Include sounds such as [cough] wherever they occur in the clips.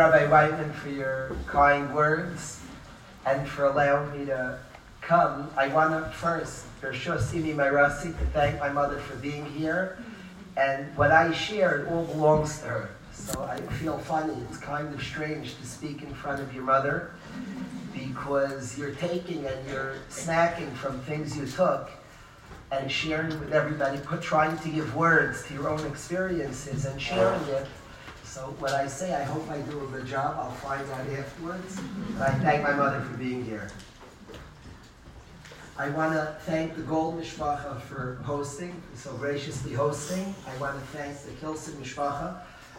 Rabbi Whiteman, for your kind words and for allowing me to come. I want to first, Bershus Imi Marasi, to thank my mother for being here. And what I share, it all belongs to her. So I feel funny. It's kind of strange to speak in front of your mother because you're taking and you're snacking from things you took and sharing with everybody, put, trying to give words to your own experiences and sharing it. So when I say I hope I do a good job, I'll find out afterwards. But I thank my mother for being here. I want to thank the Gold Mishpacha for hosting, so graciously hosting. I want to thank the Kilson Mishpacha.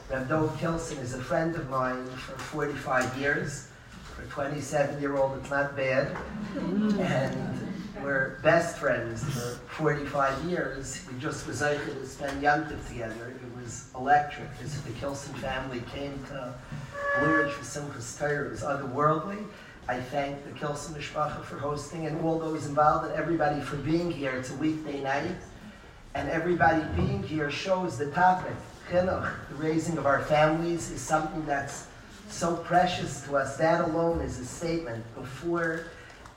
Rav Dov Kilson is a friend of mine for 45 years. For a 27 year old, it's not bad. And we're best friends for 45 years. We just was able to spend Yantiv together. Was electric. As the Kilson family came to Blue Ridge for Simchas Torah. It was otherworldly. I thank the Kilson Mishpacha for hosting and all those involved and everybody for being here. It's a weekday night. And everybody being here shows the topic. Chinuch, the raising of our families, is something that's so precious to us. That alone is a statement. Before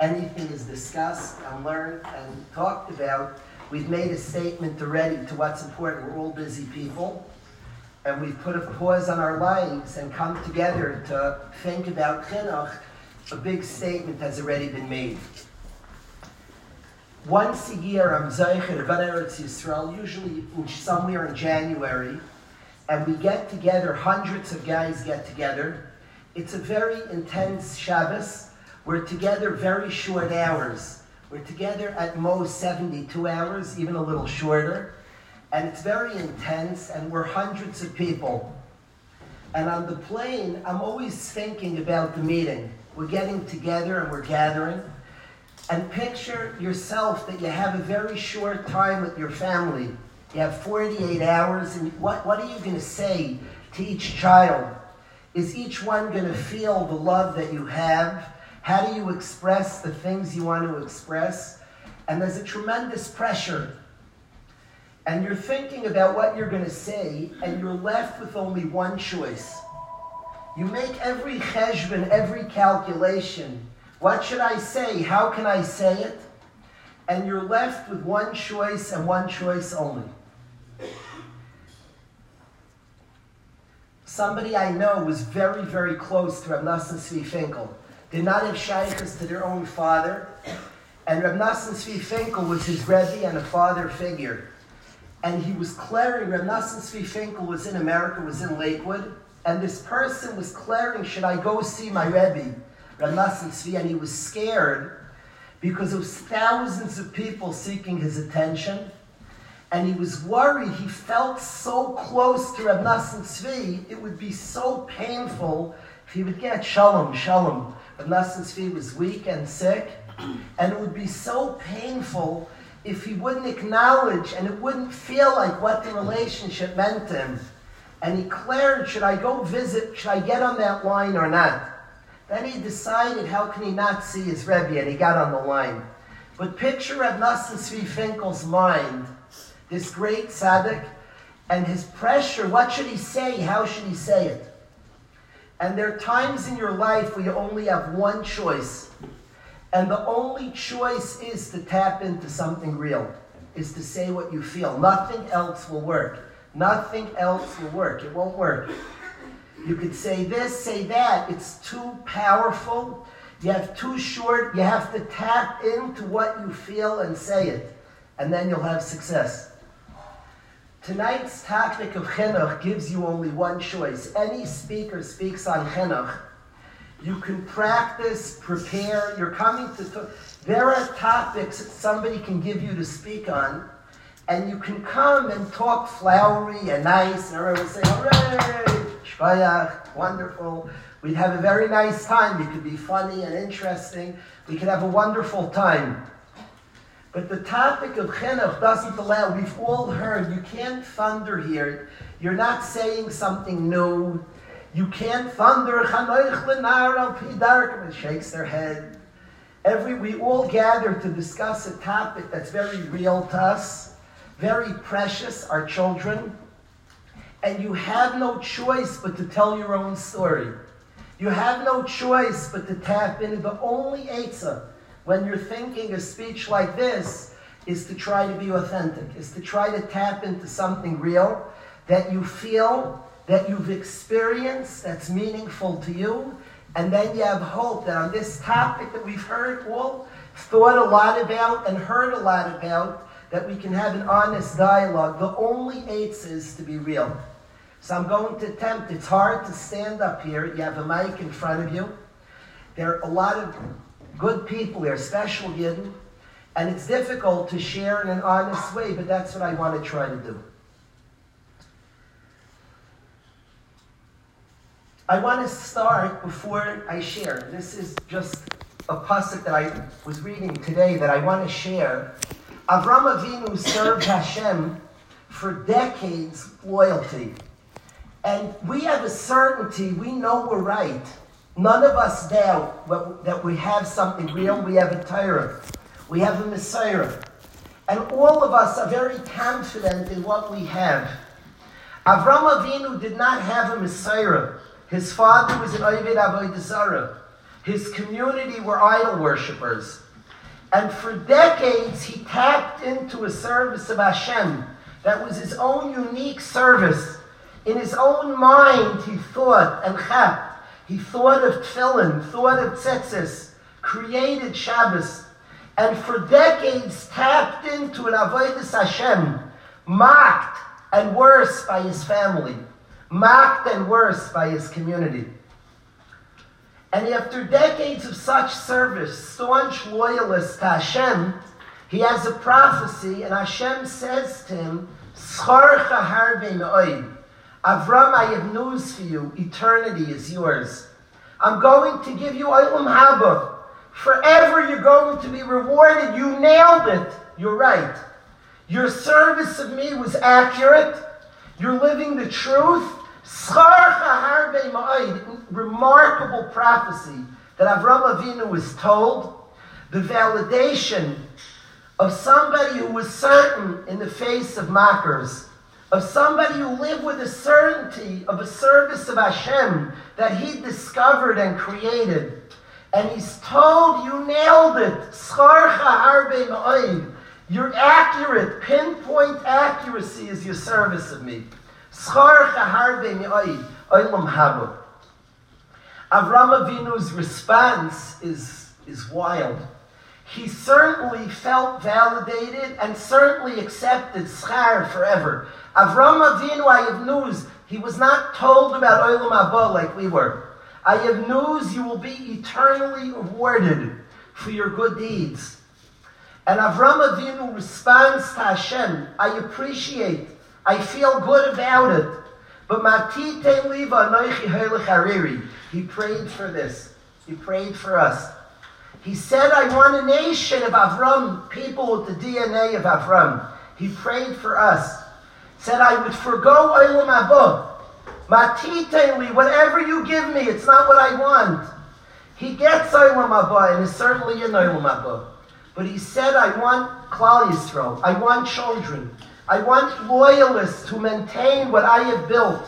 anything is discussed and learned and talked about, we've made a statement already to what's important. We're all busy people. And we've put a pause on our lives and come together to think about chinuch a big statement has already been made. Once a year, I'm Zeicher about Eretz Yisrael, usually somewhere in January, and we get together, hundreds of guys get together. It's a very intense Shabbos. We're together very short hours. We're together at most 72 hours, even a little shorter. And it's very intense, and we're hundreds of people. And on the plane, I'm always thinking about the meeting. We're getting together and we're gathering. And picture yourself that you have a very short time with your family. You have 48 hours, and what, what are you going to say to each child? Is each one going to feel the love that you have? How do you express the things you want to express? And there's a tremendous pressure. And you're thinking about what you're going to say, and you're left with only one choice. You make every cheshbon, every calculation. What should I say? How can I say it? And you're left with one choice and one choice only. Somebody I know was very, very close to Reb Nosson Finkel. Did not have shaykhs to their own father. And Reb Nosson Svi Finkel was his Rebbe and a father figure. And he was clearing, Reb Nosson Tzvi Finkel was in America, was in Lakewood. And this person was clearing, should I go see my Rebbe, Reb Nosson Tzvi, And he was scared because there was thousands of people seeking his attention. And he was worried. He felt so close to Reb Nosson Tzvi, it would be so painful if he would get shalom, shalom. Reb Nosson Tzvi was weak and sick, and it would be so painful if he wouldn't acknowledge and it wouldn't feel like what the relationship meant to him. And he declared, should I go visit, should I get on that line or not? Then he decided, how can he not see his Rebbe? And he got on the line. But picture Reb Nosson Tzvi Finkel's mind this great tzaddik, and his pressure. What should he say? How should he say it? And there are times in your life where you only have one choice. And the only choice is to tap into something real, is to say what you feel. Nothing else will work. Nothing else will work. It won't work. You could say this, say that. It's too powerful. You have too short. You have to tap into what you feel and say it. And then you'll have success. Tonight's topic of chinuch gives you only one choice. Any speaker speaks on chinuch. You can practice, prepare. You're coming to. Talk. There are topics that somebody can give you to speak on, and you can come and talk flowery and nice, and everyone will say, "Hooray, shvayach, wonderful." We'd have a very nice time. It could be funny and interesting. We could have a wonderful time. But the topic of chinuch doesn't allow. We've all heard you can't thunder here. You're not saying something new. You can't thunder. Chanoich lenar al shakes their head. Every we all gather to discuss a topic that's very real to us, very precious, our children, and you have no choice but to tell your own story. You have no choice but to tap into the only Eitzah when you're thinking a speech like this is to try to be authentic, is to try to tap into something real that you feel, that you've experienced, that's meaningful to you, and then you have hope that on this topic that we've heard all, thought a lot about and heard a lot about, that we can have an honest dialogue. The only eights is to be real. So I'm going to attempt. It's hard to stand up here. You have a mic in front of you. There are a lot of good people are special Yidden, and it's difficult to share in an honest way, but that's what I want to try to do. I want to start before I share. This is just a pasuk that I was reading today that I want to share. Avram Avinu served Hashem for decades loyalty. And we have a certainty, we know we're right. None of us doubt that we have something real. We have a Torah. We have a mesorah. And all of us are very confident in what we have. Avram Avinu did not have a mesorah. His father was an Ovid Avodah Zarah. His community were idol worshippers. And for decades, he tapped into a service of Hashem that was his own unique service in his own mind, he thought and chap. He thought of tefillin, thought of tzitzis, created Shabbos, and for decades tapped into an avodas Hashem, mocked and worse by his family, mocked and worse by his community. And after decades of such service, staunch loyalist to Hashem, he has a prophecy, and Hashem says to him, Schar harbe Avram, I have news for you. Eternity is yours. I'm going to give you Olam Haba. Forever you're going to be rewarded. You nailed it. You're right. Your service of me was accurate. You're living the truth. Remarkable prophecy that Avram Avinu was told. The validation of somebody who was certain in the face of mockers of somebody who lived with a certainty of a service of Hashem that he discovered and created. And he's told, you nailed it. Your accurate, pinpoint accuracy is your service of me. Avram Avinu's response is, is wild. He certainly felt validated and certainly accepted schar forever. Avram Avinu, I have news. He was not told about Olam Haba like we were. I have news you will be eternally rewarded for your good deeds. And Avram Avinu responds to Hashem, I appreciate, I feel good about it. But Matite Liva Hariri, he prayed for this. He prayed for us. He said, I want a nation of Avram, people with the DNA of Avram. He prayed for us said, I would forego Olam Haba. Matiteli, whatever you give me, it's not what I want. He gets Olam Haba and is certainly in Olam Haba. But he said, I want Klal Yisrael. I want children. I want loyalists to maintain what I have built.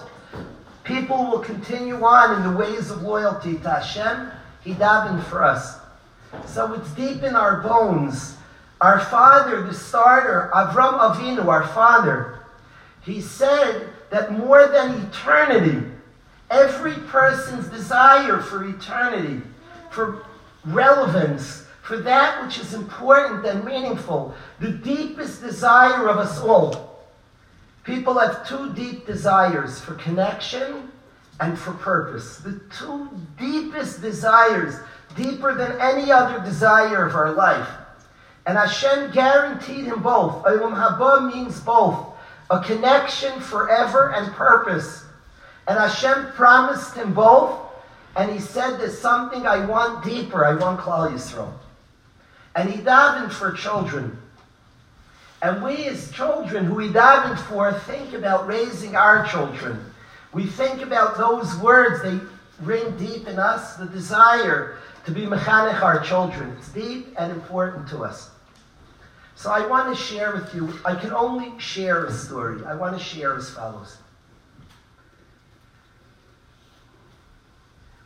People will continue on in the ways of loyalty to Hashem. He davened for us. So it's deep in our bones. Our father, the starter, Avram Avinu, our father, he said that more than eternity, every person's desire for eternity, for relevance, for that which is important and meaningful, the deepest desire of us all. People have two deep desires for connection and for purpose. The two deepest desires, deeper than any other desire of our life. And Hashem guaranteed him both. Olam Haba means both a connection forever and purpose. And Hashem promised him both, and he said, There's something I want deeper. I want Klal Yisrael. And he davened for children. And we, as children who he davened for, think about raising our children. We think about those words, they ring deep in us, the desire to be mechanech our children. It's deep and important to us. So I want to share with you, I can only share a story. I want to share as follows.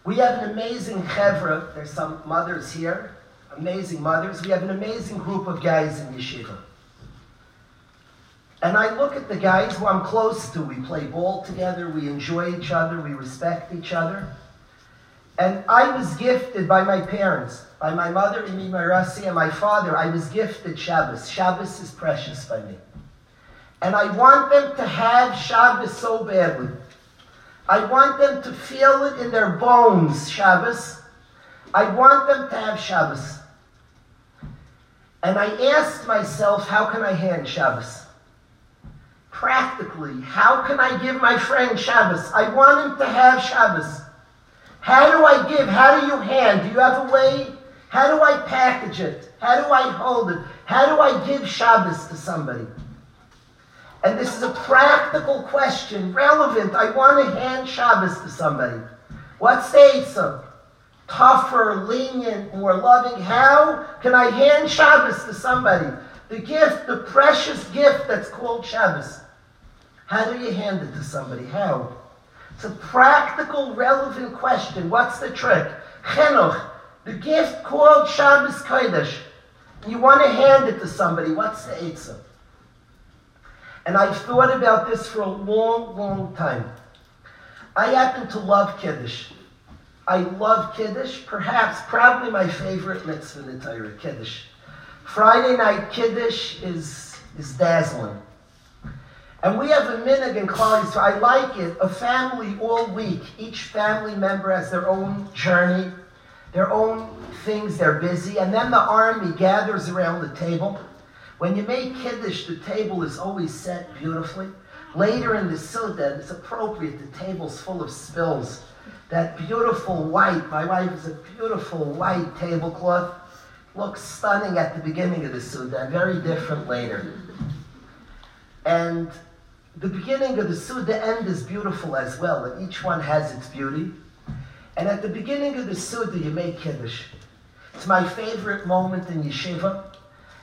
We have an amazing chevra. There's some mothers here, amazing mothers. We have an amazing group of guys in yeshiva. And I look at the guys who I'm close to. We play ball together, we enjoy each other, we respect each other. And I was gifted by my parents, by my mother, Imi Marasi, and my father. I was gifted Shabbos. Shabbos is precious by me. And I want them to have Shabbos so badly. I want them to feel it in their bones, Shabbos. I want them to have Shabbos. And I asked myself, how can I hand Shabbos? Practically, how can I give my friend Shabbos? I want him to have Shabbos. How do I give? How do you hand? Do you have a way? How do I package it? How do I hold it? How do I give Shabbos to somebody? And this is a practical question, relevant. I want to hand Shabbos to somebody. What's the answer? Tougher, lenient, more loving. How can I hand Shabbos to somebody? The gift, the precious gift that's called Shabbos. How do you hand it to somebody? How? It's a practical, relevant question. What's the trick? Chenuch, the gift called Shabbos Kodesh. You want to hand it to somebody. What's the answer? And I've thought about this for a long, long time. I happen to love Kiddush. I love Kiddush, perhaps, probably my favorite mitzvah in the Torah, Kiddush. Friday night Kiddush is, is dazzling. And we have a minhag in Klal so I like it, a family all week. Each family member has their own journey, their own things, they're busy. And then the army gathers around the table. When you make Kiddush, the table is always set beautifully. Later in the Suda, it's appropriate, the table's full of spills. That beautiful white, my wife is a beautiful white tablecloth, looks stunning at the beginning of the Suda, very different later. And the beginning of the Suda end is beautiful as well, and each one has its beauty. And at the beginning of the Suda, you make Kiddush. It's my favorite moment in Yeshiva.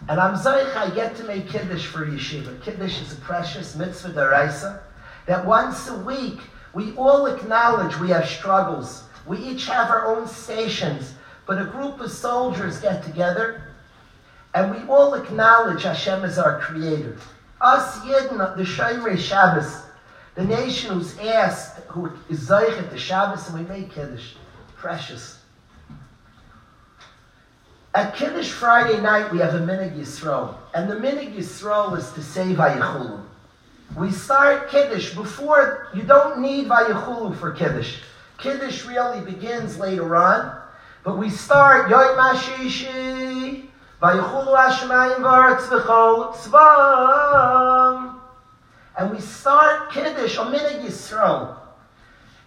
And I'm Zoich, I get to make Kiddush for Yeshiva. Kiddush is a precious mitzvah deraisa that once a week we all acknowledge we have struggles. We each have our own stations, but a group of soldiers get together and we all acknowledge Hashem as our creator. Us Yidden, the Shomrei Shabbos, the nation who's asked, who is Zoich at the Shabbos, and we make Kiddush. Precious. At Kiddush Friday night, we have a Minig Yisrael. And the Minig Yisrael is to say Vayichulu. We start Kiddush before, you don't need Vayichulu for Kiddush. Kiddush really begins later on. But we start Yoy Mashishi, And we start Kiddush, a Minig Yisrael.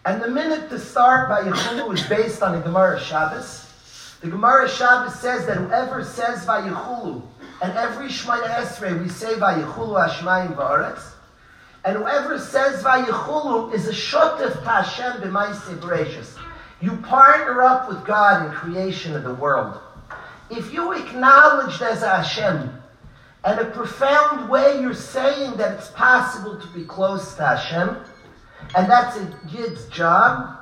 And the minute to start by Vayichulu is based on the Gemara Shabbos. The Gemara Shabbos says that whoever says by Vayichulu, and every Shemaya Esrei we say by Vayichulu Hashmayim Va'aretz, and whoever says by Vayichulu is a shotef to Hashem b'maisei bereshis. You partner up with God in creation of the world. If you acknowledge there's a Hashem, in a profound way you're saying that it's possible to be close to Hashem, and that's a Yid's job,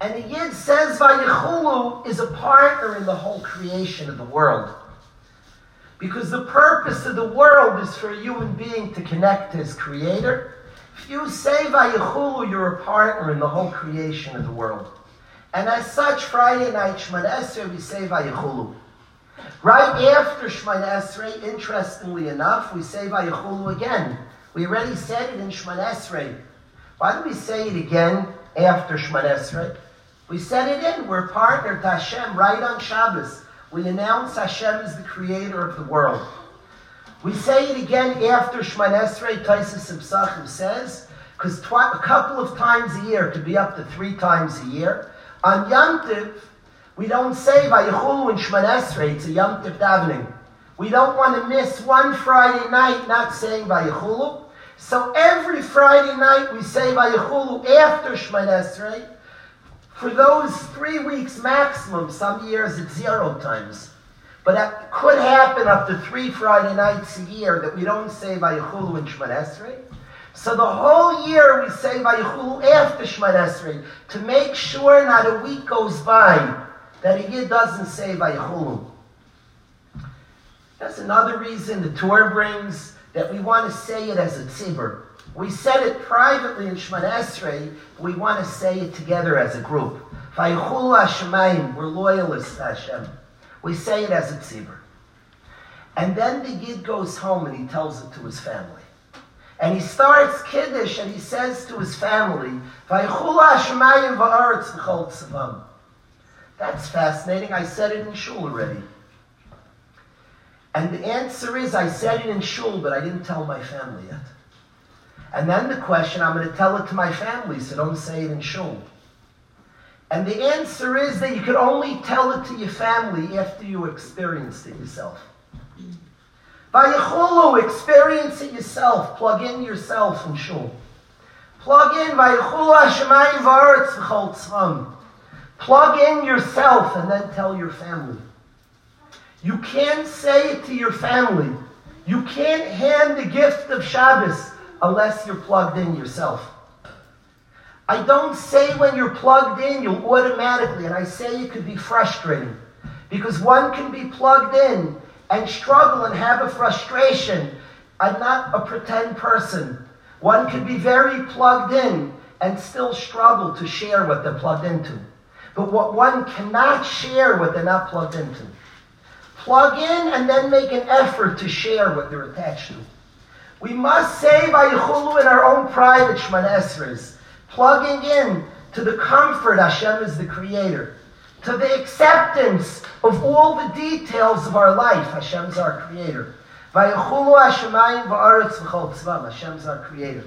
and the Yid says Vayichulu is a partner in the whole creation of the world. Because the purpose of the world is for a human being to connect to his creator. If you say Vayichulu, you're a partner in the whole creation of the world. And as such, Friday night, Shemana Esrei, we say Vayichulu. Right after Shemana Esrei, interestingly enough, we say Vayichulu again. We already said it in Shemana Esrei. Why do we say it again after Shemana Esrei? We said it in. We're partnered to Hashem right on Shabbos. We announce Hashem is the creator of the world. We say it again after Shemana Esrei, Taisus Psachim says, because twi- a couple of times a year, could be up to three times a year. On Yom Tiv, we don't say Vayichulu and Shemana Esrei, it's a Yom Tiv davening. We don't want to miss one Friday night not saying Vayichulu. So every Friday night we say Vayichulu after Shemana Esrei, for those three weeks maximum, some years it's zero times. But that could happen up to three Friday nights a year that we don't say Vayichulu and Shemon Esrei. So the whole year we say Vayichulu after Shemon Esrei to make sure not a week goes by that a Yid doesn't say Vayichulu. That's another reason the Torah brings that we want to say it as a tzibur. We said it privately in Shemon Esrei, we want to say it together as a group. Vayichulu Hashemayim, we're loyalists to Hashem. We say it as a tzibur. And then the Yid goes home and he tells it to his family. And he starts Kiddush and he says to his family, That's fascinating. I said it in shul already. And the answer is, I said it in shul, but I didn't tell my family yet. And then the question, I'm going to tell it to my family, so don't say it in shul. And the answer is that you can only tell it to your family after you experienced it yourself. By Vayichulu, experience it yourself. Plug in yourself in shul. Plug in Vayichulu Hashemayim V'aretz V'chol Tzvam. Plug in yourself and then tell your family. You can't say it to your family. You can't hand the gift of Shabbos unless you're plugged in yourself. I don't say when you're plugged in, you'll automatically, and I say it could be frustrating because one can be plugged in and struggle and have a frustration. I'm not a pretend person. One could be very plugged in and still struggle to share what they're plugged into. But what one cannot share they're not plugged into. Plug in and then make an effort to share what they're attached to. We must say Vayichulu in our own private Shemon Esrei, plugging in to the comfort Hashem is the creator to the acceptance of all the details of our life. Hashem's our creator. Hashem's our creator.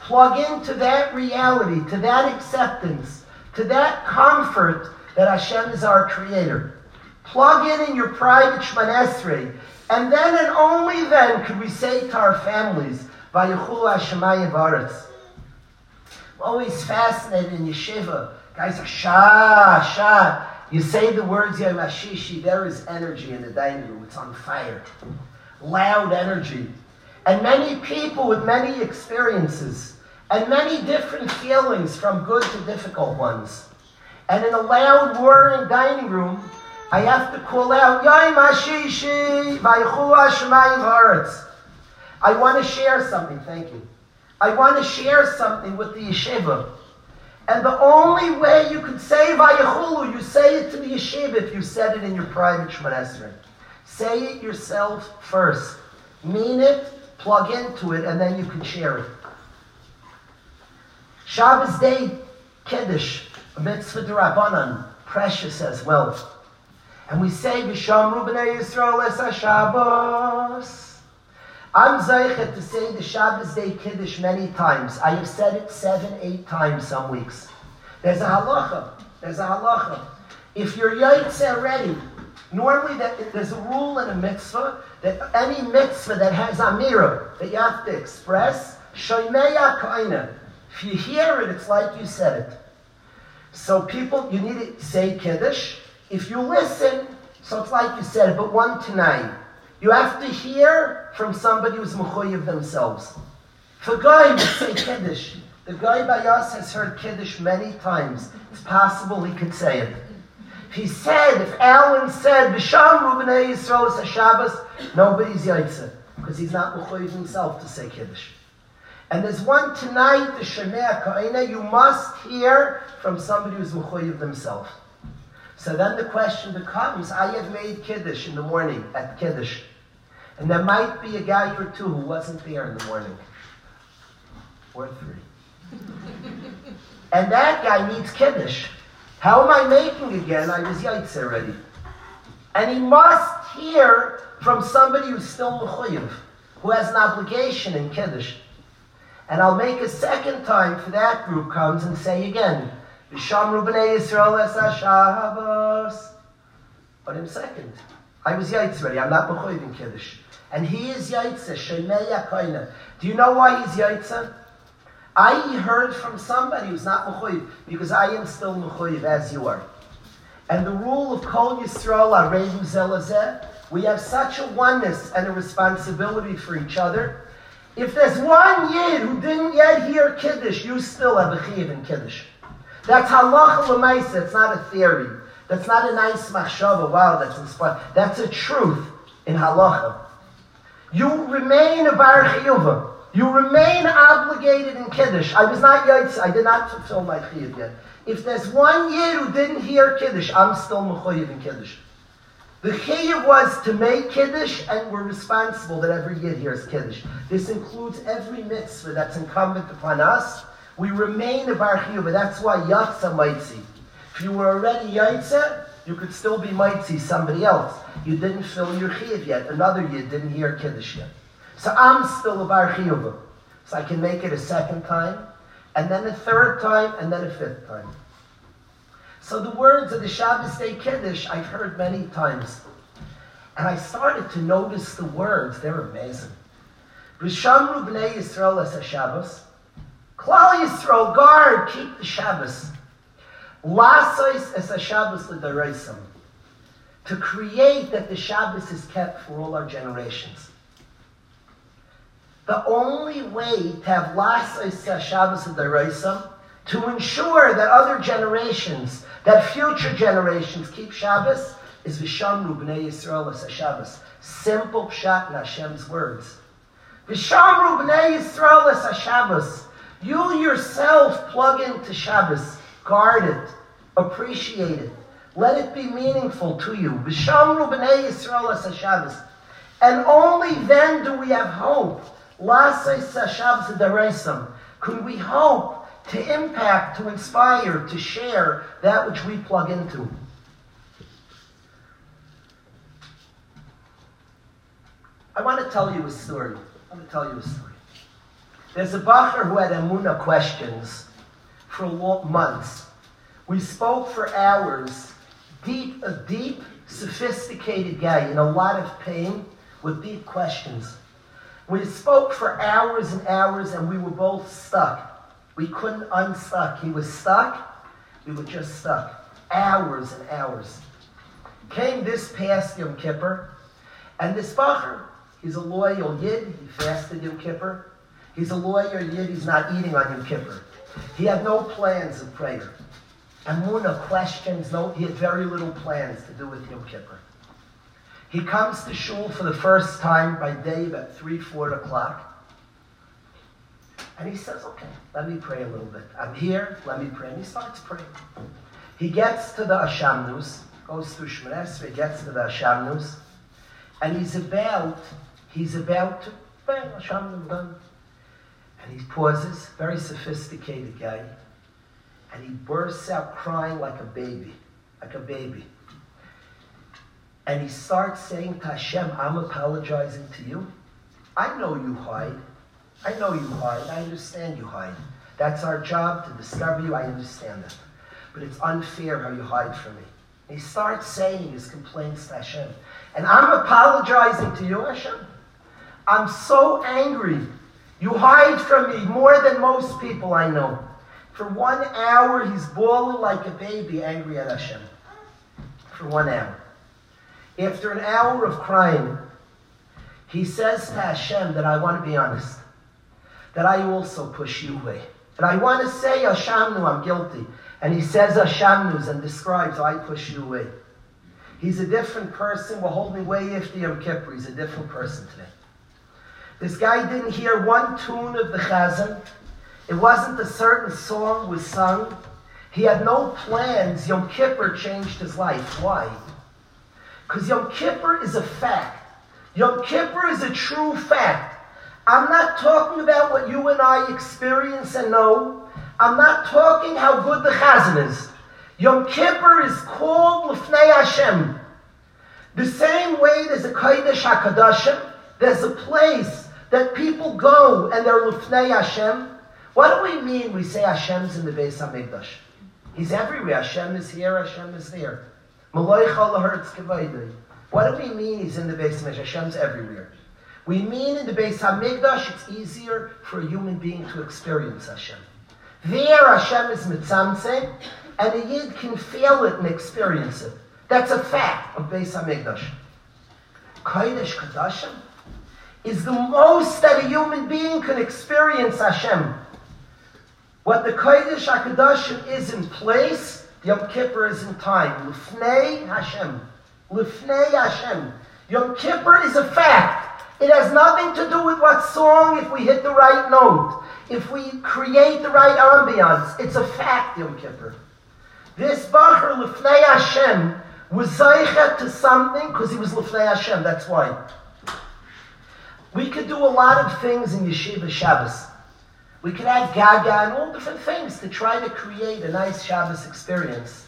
Plug into that reality, to that acceptance, to that comfort that Hashem is our creator. Plug in in your private Shemon Esrei, and then and only then could we say to our families, Vayichulu Hashemayim Varetz. Always fascinated in yeshiva Guys are shah, shah. You say the words Yom Hashishi, there is energy in the dining room. It's on fire. Loud energy. And many people with many experiences and many different feelings from good to difficult ones. And in a loud, roaring dining room, I have to call out, Yom Hashishi, I want to share something, thank you. I want to share something with the yeshiva. And the only way you could say Vayichulu, you say it to the yeshiva if you said it in your private Shemon Say it yourself first. Mean it, plug into it, and then you can share it. Shabbos Day Kiddush, a mitzvah Rabbanan, precious as well. And we say, V'shamru b'nei Yisrael es Shabbos. I'm zeichet to say the Shabbos Day Kiddush many times. I have said it seven, eight times some weeks. There's a halacha. There's a halacha. If you're yaitze ready, normally that, there's a rule in a mitzvah that any mitzvah that has a amira that you have to express, shoymeya kaina. If you hear it, it's like you said it. So people, you need to say Kiddush. If you listen, so it's like you said it, but one to nine. You have to hear from somebody who's mechoyev themselves. For guy would say Kiddush. The guy by us has heard Kiddush many times. It's possible he could say it. He said, if Alan said, B'sham Rubinei Yisrael is Shabbos, nobody's Yaitse, because he's not mechoyev himself to say Kiddush. And there's one tonight, the Shemea Ka'ina, you must hear from somebody who's mechoyev themselves. So then the question becomes, I have made Kiddush in the morning at Kiddush. And there might be a guy or two who wasn't there in the morning. Or three. and that guy needs Kiddush. How am I making again? I was Yaitz already. And he must hear from somebody who's still Mechuyev, who has an obligation in Kiddush. And I'll make a second time for that group comes and say again, V'shamru b'nei Yisrael es But in second, I was Yaitz already. I'm not Mechuyev in Kiddush. And he is Yaitse, Shemei Koina. Do you know why he's Yaitse? I heard from somebody who's not Mechuyiv, because I am still Mechuyiv as you are. And the rule of Kol Yisrael, Aredu Zelazeh, we have such a oneness and a responsibility for each other. If there's one Yid who didn't yet hear Kiddush, you still have a Chiv in Kiddush. That's halacha l'maisa. It's not a theory. That's not a nice machshava. Wow, that's inspired. That's a truth in halacha. You remain a bar chiyuva. You remain obligated in Kiddush. I was not yet, I did not fulfill my chiyuv yet. If there's one Yid who didn't hear Kiddush, I'm still mechoyev in Kiddush. The chiyuv was to make kiddush, and we're responsible that every yid hears kiddush. This includes every mitzvah that's incumbent upon us. We remain a bar chiyuv, that's why yatsa mitzi. If you were already yaitza, you could still be mitzi somebody else. You didn't fill your chiyuv yet. Another yid didn't hear kiddush yet. So I'm still a bar chiyuv. So I can make it a second time, and then a third time, and then a fifth time. So the words of the Shabbos Day Kiddush I've heard many times. And I started to notice the words. They're amazing. V'shamru b'nei Yisrael es Shabbos. Klal Yisrael, guard, keep the Shabbos. Lasois es Shabbos l'dareisam. To create that the Shabbos is kept for all our generations. The only way to have Lasois es Shabbos l'dareisam to ensure that other generations, that future generations keep Shabbos, is Vishamru b'nei Yisrael as Shabbos. Simple pshat in Hashem's words. Vishamru b'nei Yisrael as Shabbos. You yourself plug into Shabbos. Guard it. Appreciate it. Let it be meaningful to you. Vishamru b'nei Yisrael as Shabbos. And only then do we have hope. Lasei Shabbos Daresam. Can we hope to impact, to inspire, to share that which we plug into. I want to tell you a story. I want to tell you a story. There's a bacher who had Amuna questions for months. We spoke for hours. Deep, a deep, sophisticated guy in a lot of pain with deep questions. We spoke for hours and hours, and we were both stuck. We couldn't unstuck. He was stuck. We were just stuck. Hours and hours. Came this past Yom Kippur, and this Bacher, he's a loyal Yid. He fasted Yom Kippur. He's a lawyer Yid. He's not eating on Yom Kippur. He had no plans of prayer. And Muna questions, no, he had very little plans to do with Yom Kippur. He comes to shul for the first time by day at 3, 4 o'clock. And he says, okay, let me pray a little bit. I'm here, let me pray. And he starts praying. He gets to the Ashamnus, goes through Shmonesra, he gets to the Ashamnus, and he's about, he's about to, bang, Ashamnus done. And he pauses, very sophisticated guy, and he bursts out crying like a baby, like a baby. And he starts saying to Hashem, I'm apologizing to you. I know you hide. I know you hide. I understand you hide. That's our job to discover you. I understand that. But it's unfair how you hide from me. And he starts saying his complaints to Hashem. And I'm apologizing to you, Hashem. I'm so angry. You hide from me more than most people I know. For one hour, he's bawling like a baby, angry at Hashem. For one hour. After an hour of crying, he says to Hashem that I want to be honest that I also push you away. And I want to say, Ashamnu, I'm guilty. And he says Ashamnus and describes, I push you away. He's a different person. We're holding way after Yom Kippur. He's a different person today. This guy didn't hear one tune of the Chazan. It wasn't a certain song was sung. He had no plans. Yom Kippur changed his life. Why? Because Yom Kippur is a fact. Yom Kippur is a true fact. I'm not talking about what you and I experience and know. I'm not talking how good the chazan is. Yom Kippur is called Lefnei Hashem. The same way there's a Kodesh HaKadoshim, there's a place that people go and they're Lefnei Hashem. What do we mean we say Hashem's in the Beis HaMikdash? He's everywhere. Hashem is here, Hashem is there. What do we mean he's in the Beis HaMikdash? Hashem's everywhere. We mean in the Beis Hamikdash, it's easier for a human being to experience Hashem. There, Hashem is mitzamse, and a yid can feel it and experience it. That's a fact of Beis Hamikdash. Kodesh Kadashim is the most that a human being can experience Hashem. What the Kodesh HaKadoshim is in place, the Yom Kippur is in time. Lifnei Hashem. Lifnei Hashem. Yom Kippur is a fact. It has nothing to do with what song, if we hit the right note, if we create the right ambiance. It's a fact, Yom Kippur. This Bacher Lifnei Hashem was Zeichet to something because he was Lifnei Hashem. That's why. We could do a lot of things in Yeshiva Shabbos. We could add Gaga and all different things to try to create a nice Shabbos experience.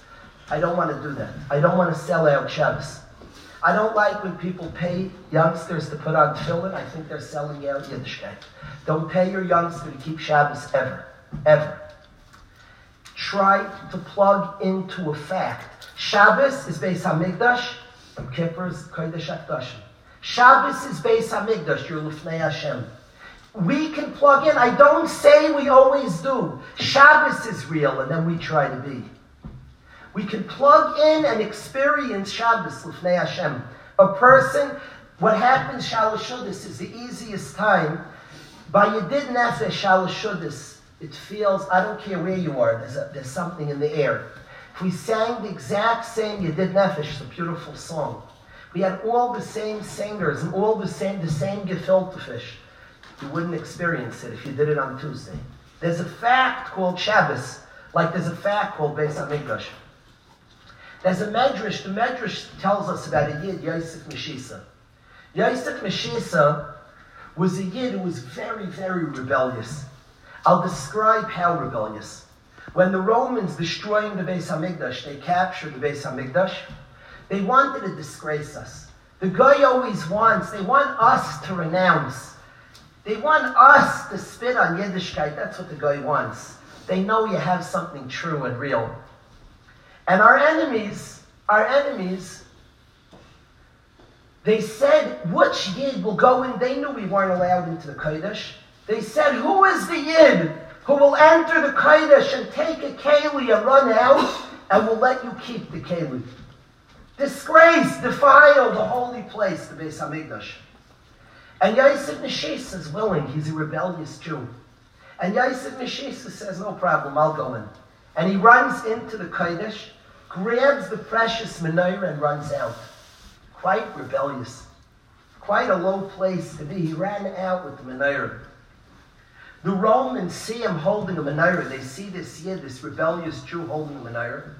I don't want to do that. I don't want to sell out Shabbos. I don't like when people pay youngsters to put on tefillin. I think they're selling out Yiddishkeit. Don't pay your youngster to keep Shabbos ever. Ever. Try to plug into a fact. Shabbos is Beis Hamikdash, and Kippur is Kodesh HaKdashim. Shabbos is Beis Hamikdash, you're Lufnei Hashem. We can plug in. I don't say we always do. Shabbos is real, and then we try to be. We can plug in and experience Shabbos, Lufnei Hashem. A person, what happens, Shalashudis, is the easiest time. By Yedid Nefesh, Shalashudis, it feels, I don't care where you are, there's, a, there's something in the air. If we sang the exact same Yedid Nefesh, a beautiful song. We had all the same singers and all the same, the same gefilte fish. You wouldn't experience it if you did it on Tuesday. There's a fact called Shabbos, like there's a fact called Beis Hamikdash. There's a medrash. The medrash tells us about a yid, Yosef Meshisa. Yosef Meshisa was a yid who was very, very rebellious. I'll describe how rebellious. When the Romans destroying the Beis Hamikdash, they captured the Beis Hamikdash. They wanted to disgrace us. The guy always wants. They want us to renounce. They want us to spit on Yiddishkeit. That's what the guy wants. They know you have something true and real. And our enemies, our enemies, they said, which Yid will go in? They knew we weren't allowed into the Kodesh. They said, who is the Yid who will enter the Kodesh and take a Keli and run out and will let you keep the Keli? Disgrace, defile the holy place, the Beis Hamikdash. And Yosef Meshisa is willing. He's a rebellious Jew. And Yosef Meshisa says, no problem, I'll go in. And he runs into the Kodesh, grabs the precious menorah and runs out. Quite rebellious. Quite a low place to be. He ran out with the menorah. The Romans see him holding a menorah. They see this Yid, this rebellious Jew holding a menorah.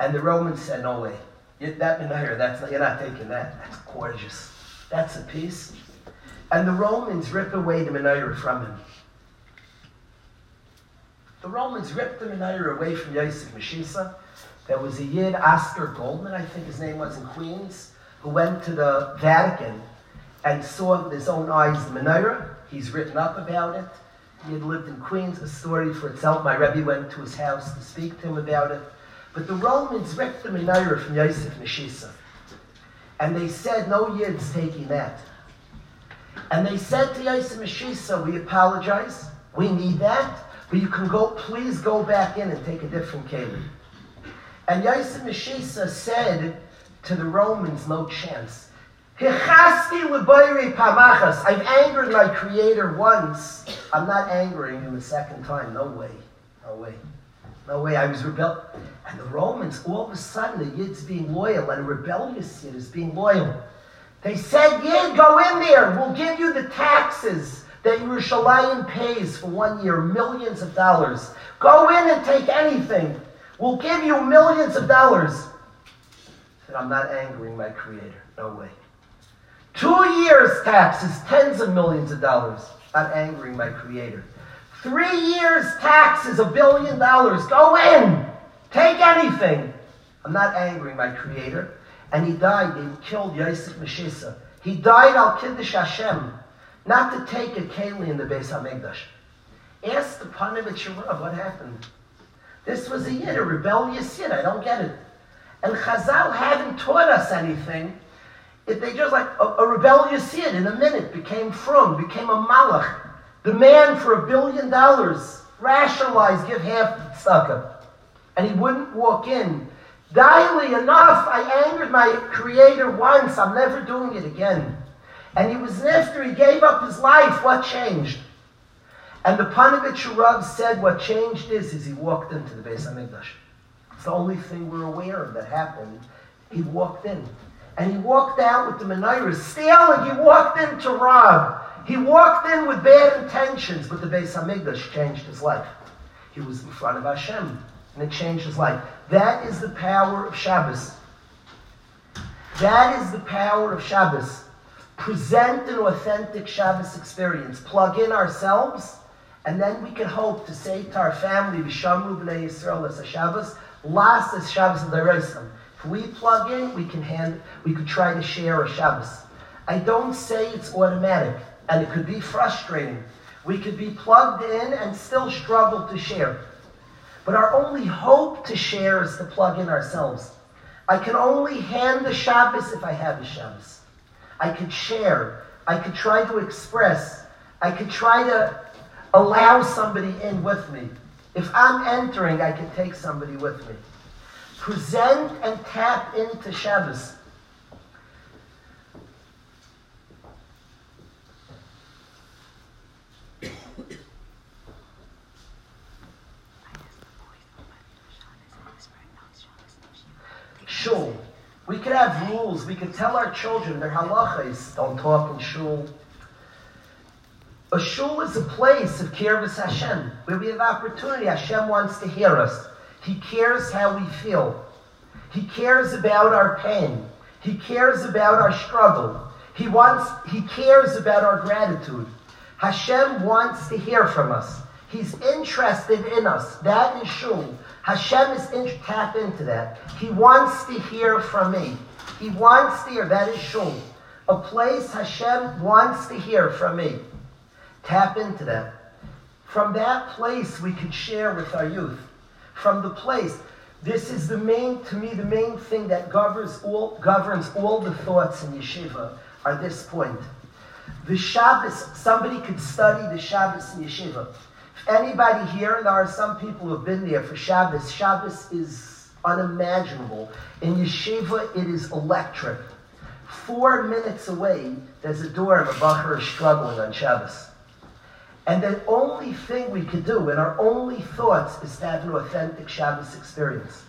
And the Romans said, no way. That menorah, that's not, you're not taking that. That's gorgeous. That's a piece. And the Romans rip away the menorah from him. The Romans ripped the menorah away from Yosef Meshisa. There was a Yid, Oscar Goldman, I think his name was in Queens, who went to the Vatican and saw with his own eyes the menorah. He's written up about it. He had lived in Queens, a story for itself. My Rebbe went to his house to speak to him about it. But the Romans ripped the menorah from Yosef Meshisa. And they said, no Yid's taking that. And they said to Yosef Meshisa, we apologize. We need that. But you can go, please go back in and take a different keli. And Yosef Meshisa said to the Romans, no chance. I've angered my creator once. I'm not angering him a second time. No way. No way. No way. I was rebel. And the Romans, all of a sudden, the Yid's being loyal, and a rebellious Yid is being loyal. They said, Yid, go in there. We'll give you the taxes that Yerushalayim pays for one year, millions of dollars. Go in and take anything. We'll give you millions of dollars. Said, I'm not angering my creator. No way. Two years taxes, tens of millions of dollars. Not angering my creator. Three years taxes, a billion dollars. Go in. Take anything. I'm not angering my creator. And he died. They killed Yosef Meshisa. He died al Kiddush Hashem not to take a keli in the Beis Hamikdash. Ask the Panovich Rav what happened. This was a yid, a rebellious yid. I don't get it. And Chazal haven't taught us anything. If they just like a, a, rebellious yid in a minute became from, became a malach, the man for a billion dollars, rationalized, give half tzedakah, and he wouldn't walk in. Daily enough, I angered my creator once. I'm never doing it again. And he was after he gave up his life, what changed? And the Panovich Rav said what changed is, is he walked into the Beis HaMikdash. It's the only thing we're aware of that happened. He walked in. And he walked out with the menorah stealing. He walked into Rav. He walked in with bad intentions, but the Beis Hamikdash changed his life. He was in front of Hashem, and it changed his life. That is the power of Shabbos. That is the power of Shabbos. Present an authentic Shabbos experience. Plug in ourselves, and then we can hope to say to our family, V'shamru b'nei Yisrael as a Shabbos, last as Shabbos the Reisam. If we plug in, we can hand, we could try to share a Shabbos. I don't say it's automatic, and it could be frustrating. We could be plugged in and still struggle to share. But our only hope to share is to plug in ourselves. I can only hand the Shabbos if I have a Shabbos. I could share. I could try to express. I could try to allow somebody in with me. If I'm entering, I can take somebody with me present and tap into Shabbos. Shul. We could have rules. We could tell our children their halachas. Don't talk in shul. A shul is a place of kirvus Hashem, where we have opportunity. Hashem wants to hear us. He cares how we feel. He cares about our pain. He cares about our struggle. He wants, he cares about our gratitude. Hashem wants to hear from us. He's interested in us. That is shul. Hashem is in, tap into that. He wants to hear from me. He wants to hear. That is shul. A place Hashem wants to hear from me. Tap into that. From that place, we can share with our youth from the place. This is the main, to me, the main thing that governs all, governs all the thoughts in yeshiva are this point. The Shabbos, somebody could study the Shabbos in yeshiva. If anybody here, and there are some people who have been there for Shabbos, Shabbos is unimaginable. In yeshiva, it is electric. Four minutes away, there's a door and a bacher struggling on Shabbos. And the only thing we could do, and our only thoughts, is to have an authentic Shabbos experience.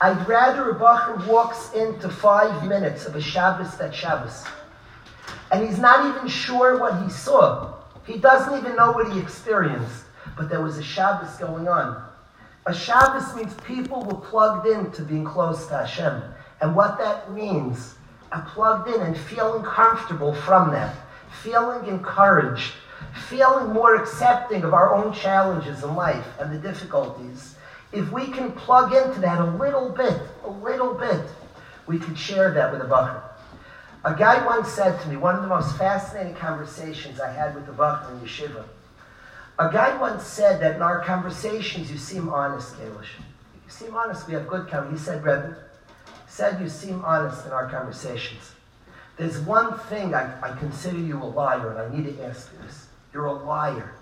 I'd rather a Bacher walks into five minutes of a Shabbos that Shabbos. And he's not even sure what he saw. He doesn't even know what he experienced. But there was a Shabbos going on. A Shabbos means people were plugged in to being close to Hashem. And what that means, are plugged in and feeling comfortable from that, feeling encouraged, feeling more accepting of our own challenges in life and the difficulties, if we can plug into that a little bit, a little bit, we could share that with a bacher. A guy once said to me, one of the most fascinating conversations I had with the bacher in yeshiva. A guy once said that in our conversations you seem honest, Kalish. You seem honest. We have good conversations. He said, Rebbe, said you seem honest in our conversations. There's one thing I, I consider you a liar, and I need to ask you this. You're a liar.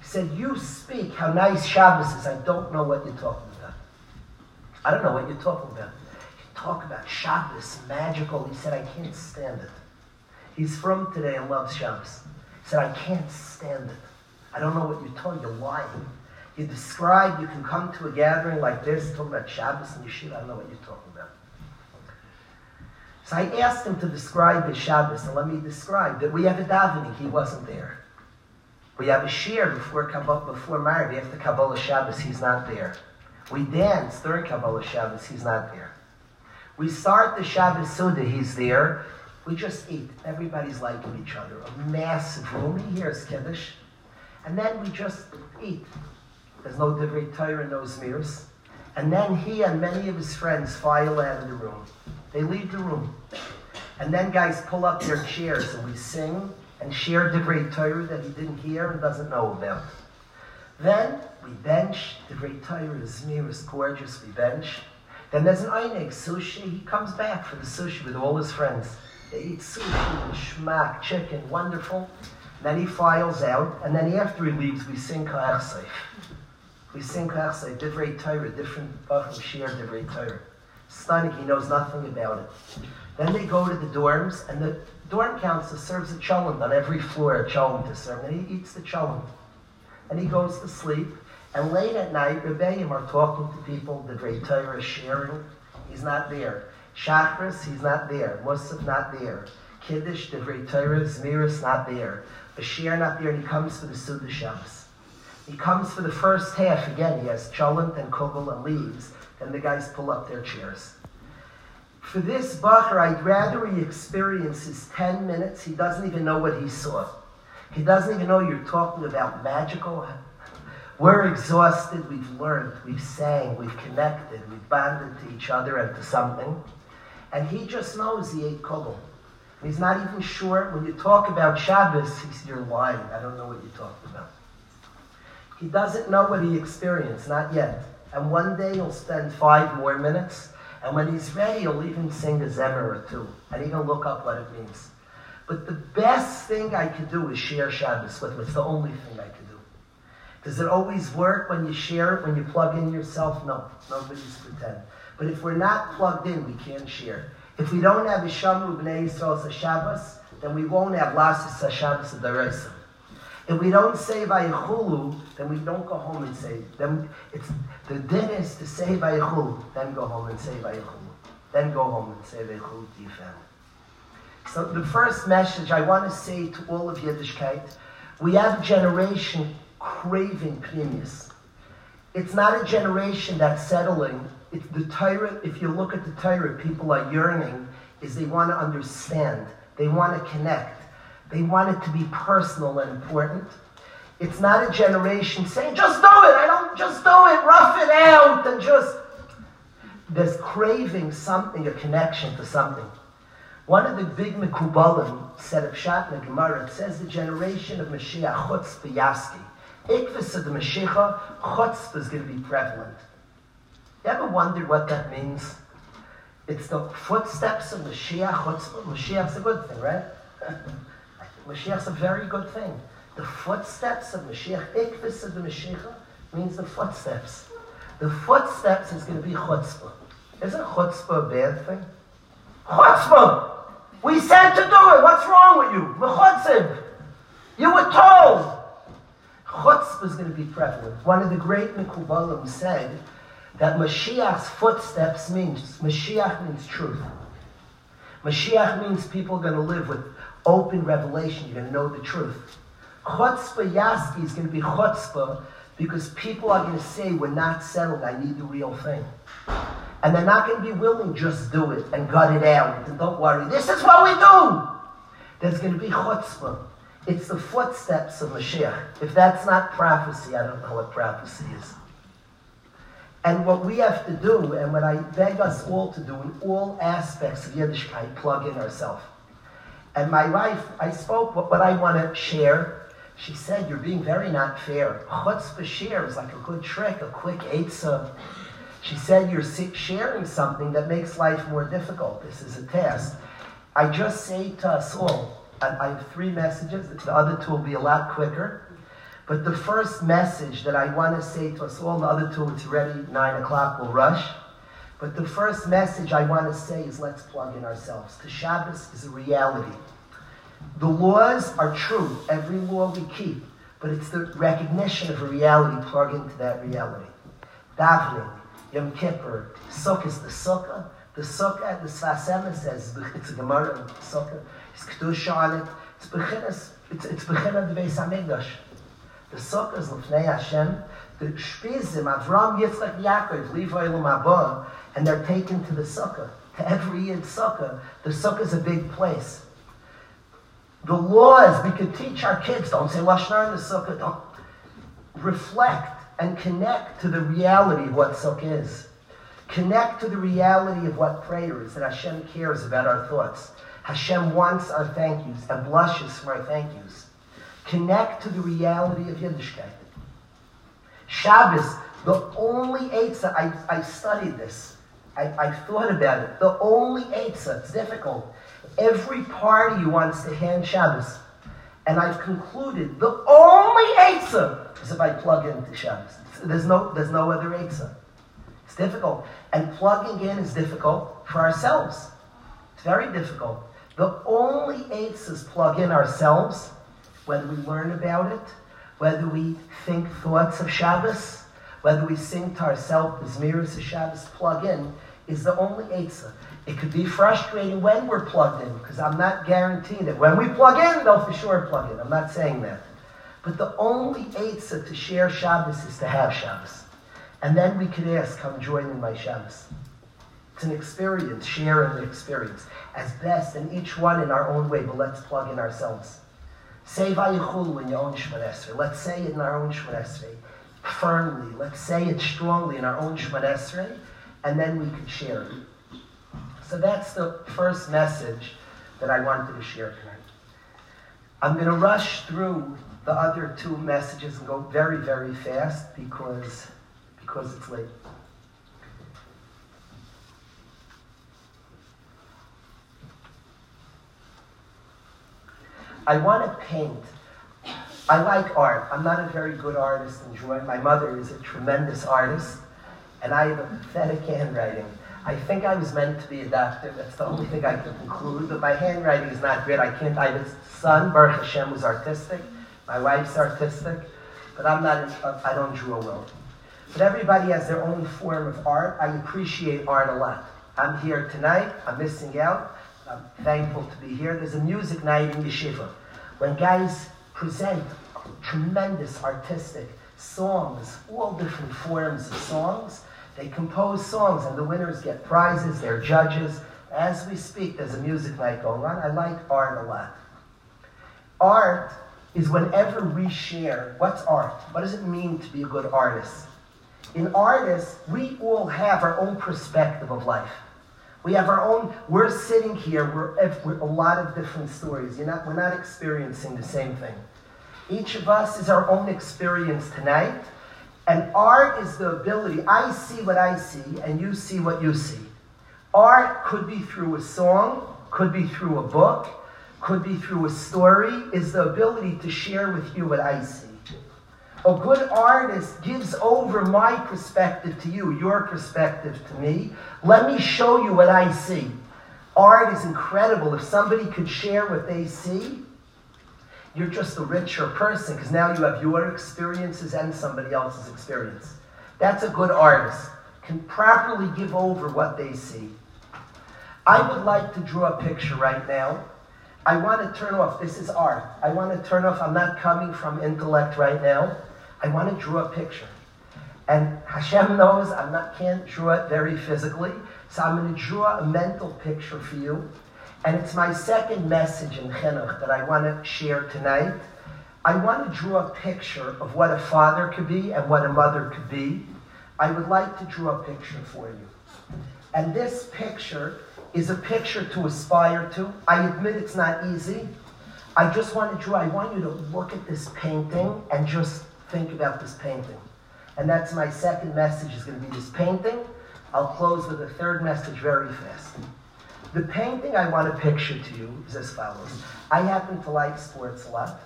He said, You speak how nice Shabbos is. I don't know what you're talking about. I don't know what you're talking about. You talk about Shabbos, magical. He said, I can't stand it. He's from today and loves Shabbos. He said, I can't stand it. I don't know what you're talking. You're lying. You describe, you can come to a gathering like this, talking about Shabbos and Yeshiva. I don't know what you're talking about. So I asked him to describe his Shabbos, and let me describe that we have a davening. He wasn't there. We have a shir before Kabbalah, before Maariv. After Kabbalah Shabbos, he's not there. We dance during Kabbalah Shabbos, he's not there. We start the Shabbos Suda, he's there. We just eat. Everybody's liking each other. A massive room. He hears Kiddush. And then we just eat. There's no Divrei Torah, no Zmirs. And then he and many of his friends file out of the room. They leave the room. And then guys pull up their chairs and we sing and share great Torah that he didn't hear and doesn't know about. Then we bench. the great Torah is near, is gorgeous. We bench. Then there's an einig, sushi. He comes back for the sushi with all his friends. They eat sushi and schmack, chicken, wonderful. Then he files out, and then after he leaves, we sing Ka'achsei. We sing Ka'achsei, Divrei Torah, different Bachim share Divrei Torah. Stunning, he knows nothing about it. Then they go to the dorms, and the dorm counselor serves a cholent on every floor, a cholent to serve, and he eats the cholent. And he goes to sleep, and late at night, Rebbeim are talking to people, the great Torah is sharing. He's not there. Shachris, he's not there. Musaf, not there. Kiddush, the great Torah, Zmiris, not there. Bashir, not there, and he comes for the Suda. He comes for the first half, again, he has cholent and kugel and leaves, and the guys pull up their chairs. For this Bacher, I'd rather he experiences 10 minutes. He doesn't even know what he saw. He doesn't even know you're talking about magical we're exhausted, we've learned, we've sang, we've connected, we've bonded to each other and to something. And he just knows he ate kugel. He's not even sure. When you talk about Shabbos, he's, you're lying. I don't know what you're talking about. He doesn't know what he experienced, not yet. And one day he'll spend five more minutes, and when he's ready, he'll even sing a zemer or two, and even look up what it means. But the best thing I could do is share Shabbos with him. It's the only thing I could do. Does it always work when you share it, when you plug in yourself? No, nobody's pretend. But if we're not plugged in, we can't share. If we don't have Ishamu B'nai Yisrael Shabbos, then we won't have Lasis Shabbos Daraisa. If we don't say Vayichulu, then we don't go home and say. Then it's the din is to say Vayichulu, then go home and say Vayichulu, then go home and say Vayichulu to your family. So the first message I want to say to all of Yiddishkeit, we have a generation craving pnimius. It's not a generation that's settling. It's the Torah, if you look at the Torah, people are yearning, is they want to understand. They want to connect. They want it to be personal and important. It's not a generation saying, just do it, I don't, just do it, rough it out, and just. There's craving something, a connection to something. One of the big Mekubalim said of Shatna Gemara, it says the generation of Mashiach Chutz Yaski. Ikvis of the Mashiach, chutzpah is going to be prevalent. You ever wondered what that means? It's the footsteps of Mashiach, chutzpah. Mashiach's a good thing, right? [laughs] Mashiach's a very good thing. The footsteps of Mashiach, ikvis of the Mashiach, means the footsteps. The footsteps is going to be chutzpah. Isn't chutzpah a bad thing? Chutzpah! We said to do it. What's wrong with you? Mechutzib. You were told. Chutzpah is going to be prevalent. One of the great Mekubalim said that Mashiach's footsteps means, Mashiach means truth. Mashiach means people are going to live with open revelation. You're going to know the truth. Chutzpah Yaski is going to be chutzpah because people are going to say, we're not settled, I need the real thing. And they're not going to be willing, just do it and gut it out. And don't worry, this is what we do. There's going to be chutzpah. It's the footsteps of Mashiach. If that's not prophecy, I don't know what prophecy is. And what we have to do, and what I beg us all to do in all aspects of Yiddishkeit, plug in ourselves. And my wife, I spoke what, what I want to share. She said, You're being very not fair. Chutzpah share is like a good trick, a quick eitzah. She said, You're sharing something that makes life more difficult. This is a test. I just say to us all, I have three messages. The other two will be a lot quicker. But the first message that I want to say to us all, the other two, it's ready, 9 o'clock, we'll rush. But the first message I want to say is let's plug in ourselves. The Shabbos is a reality. The laws are true, every law we keep, but it's the recognition of a reality, plug into that reality. Davening, Yom Kippur, Sukkah is the Sukkah. The Sukkah, the Sfas says, it's a Gemara, Sukkah. It's kedusha on it. It's beginnes. It's it's beginnes the Beis Hamikdash. The sukkah is lefnei Hashem. The shpizim Avram Yitzchak Yaakov leave Olam Haba, and they're taken to the sukkah. To every Yid sukkah, the sukkah is a big place. The laws we could teach our kids. Don't say lashnar the sukkah. Don't reflect and connect to the reality of what sukkah is. Connect to the reality of what prayer is, that Hashem cares about our thoughts. Hashem wants our thank yous and blushes for our thank yous. Connect to the reality of Yiddishkeit. Shabbos, the only Eitzah, I, I studied this. I, I thought about it. The only Eitzah, it's difficult. Every party wants to hand Shabbos. And I've concluded the only Eitzah is if I plug into Shabbos. There's no, there's no other Eitzah. It's difficult. And plugging in is difficult for ourselves. It's very difficult. The only eitzes plug in ourselves, whether we learn about it, whether we think thoughts of Shabbos, whether we sing to ourselves the Zmiris of Shabbos, plug in, is the only eitzah. It could be frustrating when we're plugged in, because I'm not guaranteeing that when we plug in, they'll for sure plug in. I'm not saying that. But the only eitzah to share Shabbos is to have Shabbos. And then we could ask, come join in my Shabbos. It's an experience, share in the experience. As best, and each one in our own way, but let's plug in ourselves. Say Vayichulu in your own Shemon Let's say it in our own Shemon firmly. Let's say it strongly in our own Shemon and then we can share it. So that's the first message that I wanted to share tonight. I'm going to rush through the other two messages and go very, very fast because, because it's late. I want to paint. I like art. I'm not a very good artist in drawing. My mother is a tremendous artist, and I have a pathetic handwriting. I think I was meant to be adaptive. That's the only thing I can conclude. But my handwriting is not great. I can't. I have a son, Baruch Hashem, was artistic. My wife's artistic, but I'm not. I don't draw well. But everybody has their own form of art. I appreciate art a lot. I'm here tonight. I'm missing out. I'm thankful to be here. There's a music night in Yeshiva. When guys present tremendous artistic songs, all different forms of songs, they compose songs and the winners get prizes, they're judges. As we speak, there's a music night going on. I like art a lot. Art is whenever we share, what's art? What does it mean to be a good artist? In artists, we all have our own perspective of life. We have our own, we're sitting here, we're, a lot of different stories. You're not, we're not experiencing the same thing. Each of us is our own experience tonight. And art is the ability, I see what I see, and you see what you see. Art could be through a song, could be through a book, could be through a story, is the ability to share with you what I see. A good artist gives over my perspective to you, your perspective to me. Let me show you what I see. Art is incredible. If somebody could share what they see, you're just a richer person because now you have your experiences and somebody else's experience. That's a good artist. Can properly give over what they see. I would like to draw a picture right now. I want to turn off, this is art. I want to turn off, I'm not coming from intellect right now. I want to draw a picture. And Hashem [laughs] knows I am not, can't draw it very physically, so I'm going to draw a mental picture for you. And it's my second message in Chinuch that I want to share tonight. I want to draw a picture of what a father could be and what a mother could be. I would like to draw a picture for you. And this picture is a picture to aspire to. I admit it's not easy. I just want to draw, I want you to look at this painting and just think about this painting. And that's my second message is going to be this painting. I'll close with a third message very fast. The painting I want to picture to you is as follows. I happen to like sports a lot.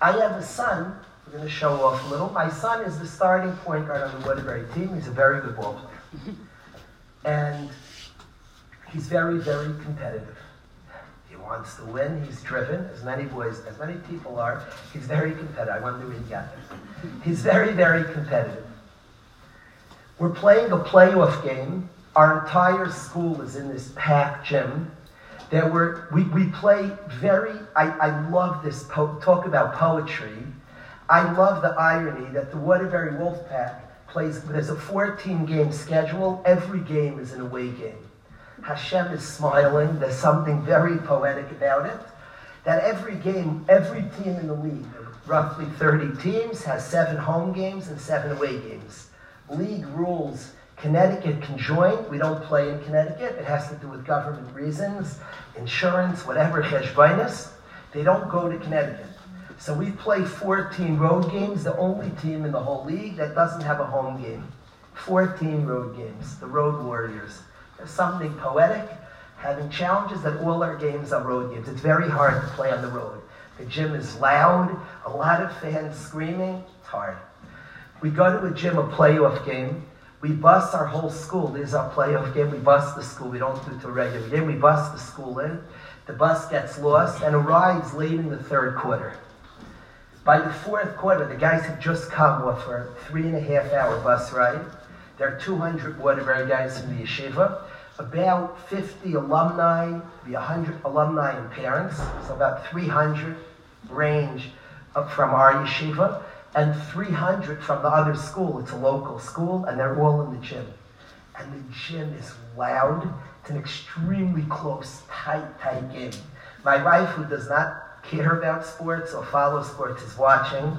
I have a son. We're going to show off a little. My son is the starting point guard on the Waterbury team. He's a very good ball player. [laughs] And he's very, very competitive He wants to win. He's driven, as many boys, as many people are. He's very competitive. I wonder where he got this. He's very, very competitive. We're playing a playoff game. Our entire school is in this packed gym. There were we, we play very. I, I love this po- talk about poetry. I love the irony that the Waterbury Wolfpack plays. There's a 14 game schedule. Every game is an away game. Hashem is smiling. There's something very poetic about it. That every game, every team in the league, roughly 30 teams, has seven home games and seven away games. League rules Connecticut can join. We don't play in Connecticut. It has to do with government reasons, insurance, whatever, cheshbainis. They don't go to Connecticut. So we play 14 road games, the only team in the whole league that doesn't have a home game. 14 road games, the Road Warriors. There's something poetic, having challenges that all our games are road games. It's very hard to play on the road. The gym is loud, a lot of fans screaming. It's hard. We go to a gym, a playoff game. We bus our whole school. This is our playoff game. We bus the school. We don't do it to a regular game. We bus the school in. The bus gets lost and arrives late in the third quarter. By the fourth quarter, the guys have just come off for a three and a half hour bus ride. There are 200 Waterbury guys from the yeshiva, about 50 alumni, the 100 alumni and parents, so about 300 range up from our yeshiva, and 300 from the other school. It's a local school, and they're all in the gym. And the gym is loud. It's an extremely close, tight, tight game. My wife, who does not care about sports or follow sports, is watching.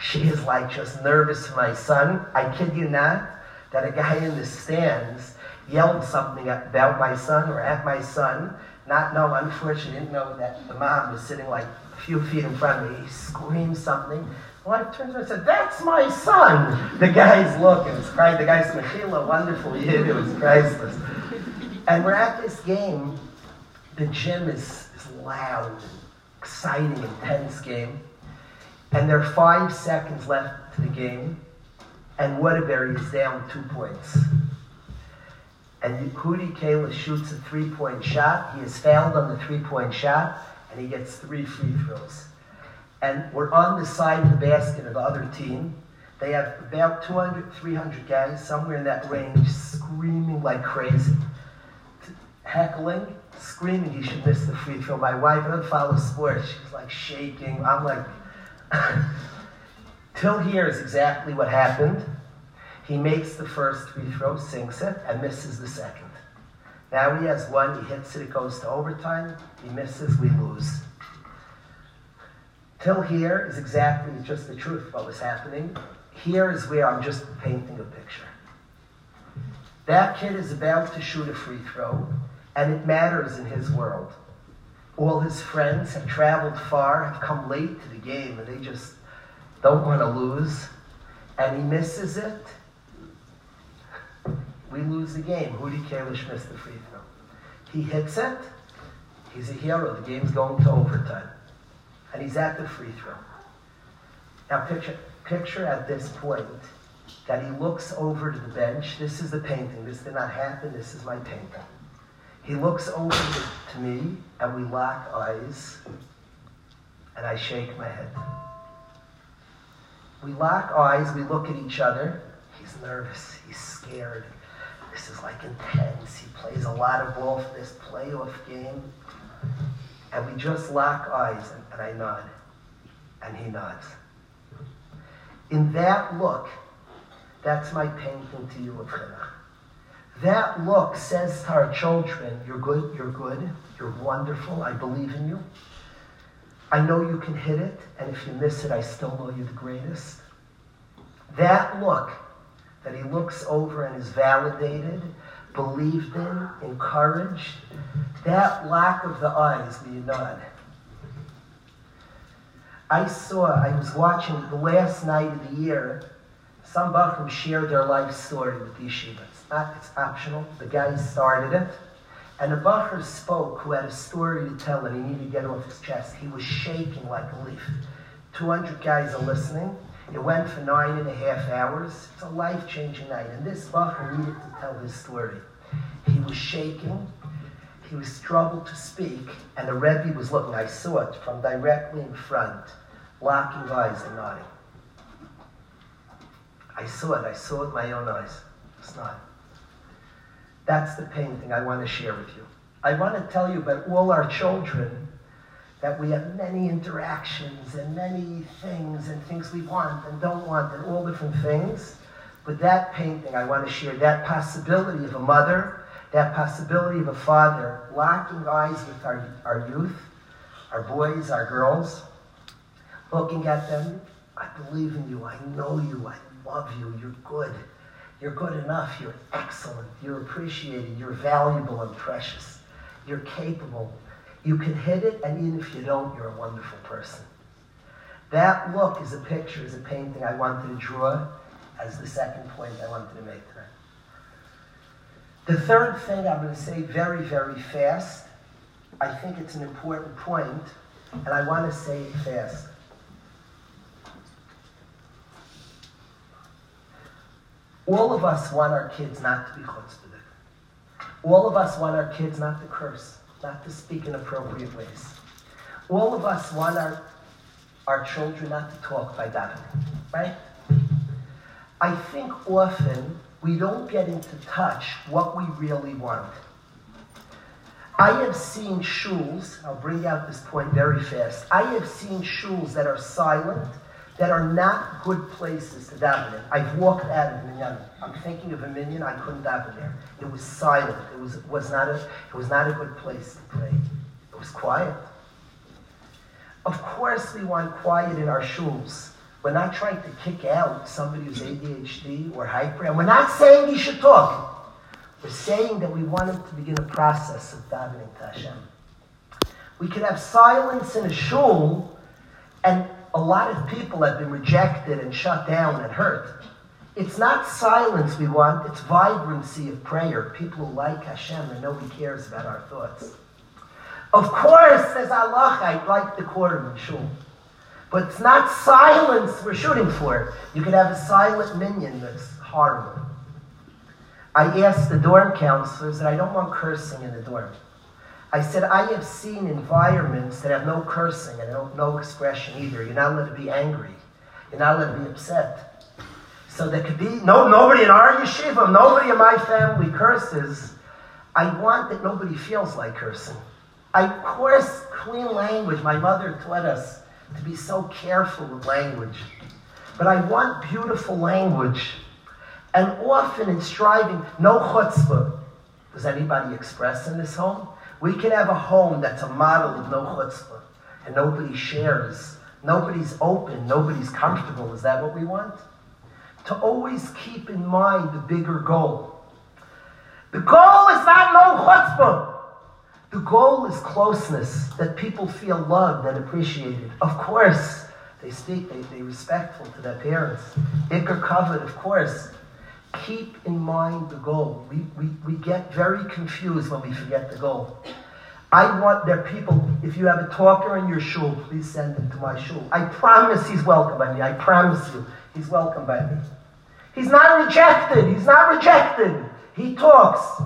She is like just nervous for my son. I kid you not that a guy in the stands yelled something about my son or at my son, not know, unfortunately, didn't know that the mom was sitting like a few feet in front of me. He screamed something. I turned around and said, That's my son. The guy's looking. It's crying. The guy's Mechila, wonderful kid. It was priceless. And we're at this game. The gym is, is loud, exciting, intense game. And there are five seconds left to the game and Waterbury is down two points. And Hudi Kalish shoots a three point shot. He is fouled on the three point shot, and he gets three free throws. And we're on the side of the basket of the other team. They have about 200, 300 guys, somewhere in that range, screaming like crazy, heckling, screaming he should miss the free throw. My wife, I don't follow sports, she's like shaking. I'm like, [laughs] Till here is exactly what happened. He makes the first free throw, sinks it, and misses the second. Now he has one, he hits it, it goes to overtime, he misses, we lose. Till here is exactly just the truth of what was happening. Here is where I'm just painting a picture. That kid is about to shoot a free throw, and it matters in his world. All his friends have traveled far, have come late to the game, and they just don't want to lose, and he misses it, we lose the game. Hudi Kalish missed the free throw. He hits it, he's a hero. The game's going to overtime. And he's at the free throw. Now picture, picture at this point that he looks over to the bench. This is the painting. This did not happen. This is my painting. He looks over to, me, and we lock eyes, and I shake my head. We lock eyes, we look at each other. He's nervous, he's scared. This is like intense. He plays a lot of ball for this playoff game. And we just lock eyes, and, and I nod. And he nods. In that look, that's my painting to you of That look says to our children, You're good, you're good, you're wonderful, I believe in you. I know you can hit it, and if you miss it, I still know you're the greatest. That look that he looks over and is validated, believed in, encouraged, that lack of the eyes, the nod. I saw, I was watching the last night of the year, some Bachram shared their life story with the yeshiva. It's not, it's optional. The guy started it. And the Bacher spoke who had a story to tell and he needed to get off his chest. He was shaking like a leaf. 200 guys are listening. It went for nine and a half hours. It's a life changing night. And this Bacher needed to tell his story. He was shaking. He was struggled to speak. And the Rebbe was looking. I saw it from directly in front, locking eyes and nodding. I saw it. I saw it with my own eyes. It's not. That's the painting I want to share with you. I want to tell you about all our children that we have many interactions and many things and things we want and don't want and all different things. But that painting I want to share, that possibility of a mother, that possibility of a father, locking eyes with our, our youth, our boys, our girls, looking at them, I believe in you, I know you, I love you, you're good. You're good enough. You're excellent. You're appreciated. You're valuable and precious. You're capable. You can hit it, and even if you don't, you're a wonderful person. That look is a picture, is a painting I wanted to draw as the second point I wanted to make. The third thing I'm going to say very, very fast, I think it's an important point, and I want to say it fast. All of us want our kids not to be chutzpahdik. All of us want our kids not to curse, not to speak in appropriate ways. All of us want our, our children not to talk by davening, right? I think often we don't get into touch what we really want. I have seen shuls, I'll bring out this point very fast. I have seen shuls that are silent, that are not good places to daven in. I've walked out of minyan. I'm thinking of a minyan, I couldn't daven there. It was silent. It was, was not a, it was not a good place to pray. It was quiet. Of course we want quiet in our shuls. We're not trying to kick out somebody who's ADHD or hyper, and we're not saying he should talk. We're saying that we want him to begin a process of davening to Hashem. We could have silence in a shul, and a lot of people have been rejected and shut down and hurt. It's not silence we want, it's vibrancy of prayer. People who like Hashem and nobody cares about our thoughts. Of course, says Allah, I like the quorum in shul. But it's not silence we're shooting for. You could have a silent minyan that's horrible. I asked the dorm counselors that I don't want cursing in the dorm. I said, I have seen environments that have no cursing and no, no expression either. You're not allowed to be angry. You're not allowed to be upset. So there could be no nobody in our yeshiva, nobody in my family curses. I want that nobody feels like cursing. I, of course, clean language. My mother taught us to be so careful with language. But I want beautiful language and often in striving, no chutzpah. Does anybody express in this home? We can have a home that's a model of no chutzpah, and nobody shares, nobody's open, nobody's comfortable. Is that what we want? To always keep in mind the bigger goal. The goal is not no chutzpah. The goal is closeness, that people feel loved and appreciated. Of course, they speak, they, they respectful to their parents. Iker covered, of course keep in mind the goal. We, we, we get very confused when we forget the goal. I want their people, if you have a talker in your shul, please send him to my shul. I promise he's welcome by me. I promise you, he's welcome by me. He's not rejected. He's not rejected. He talks.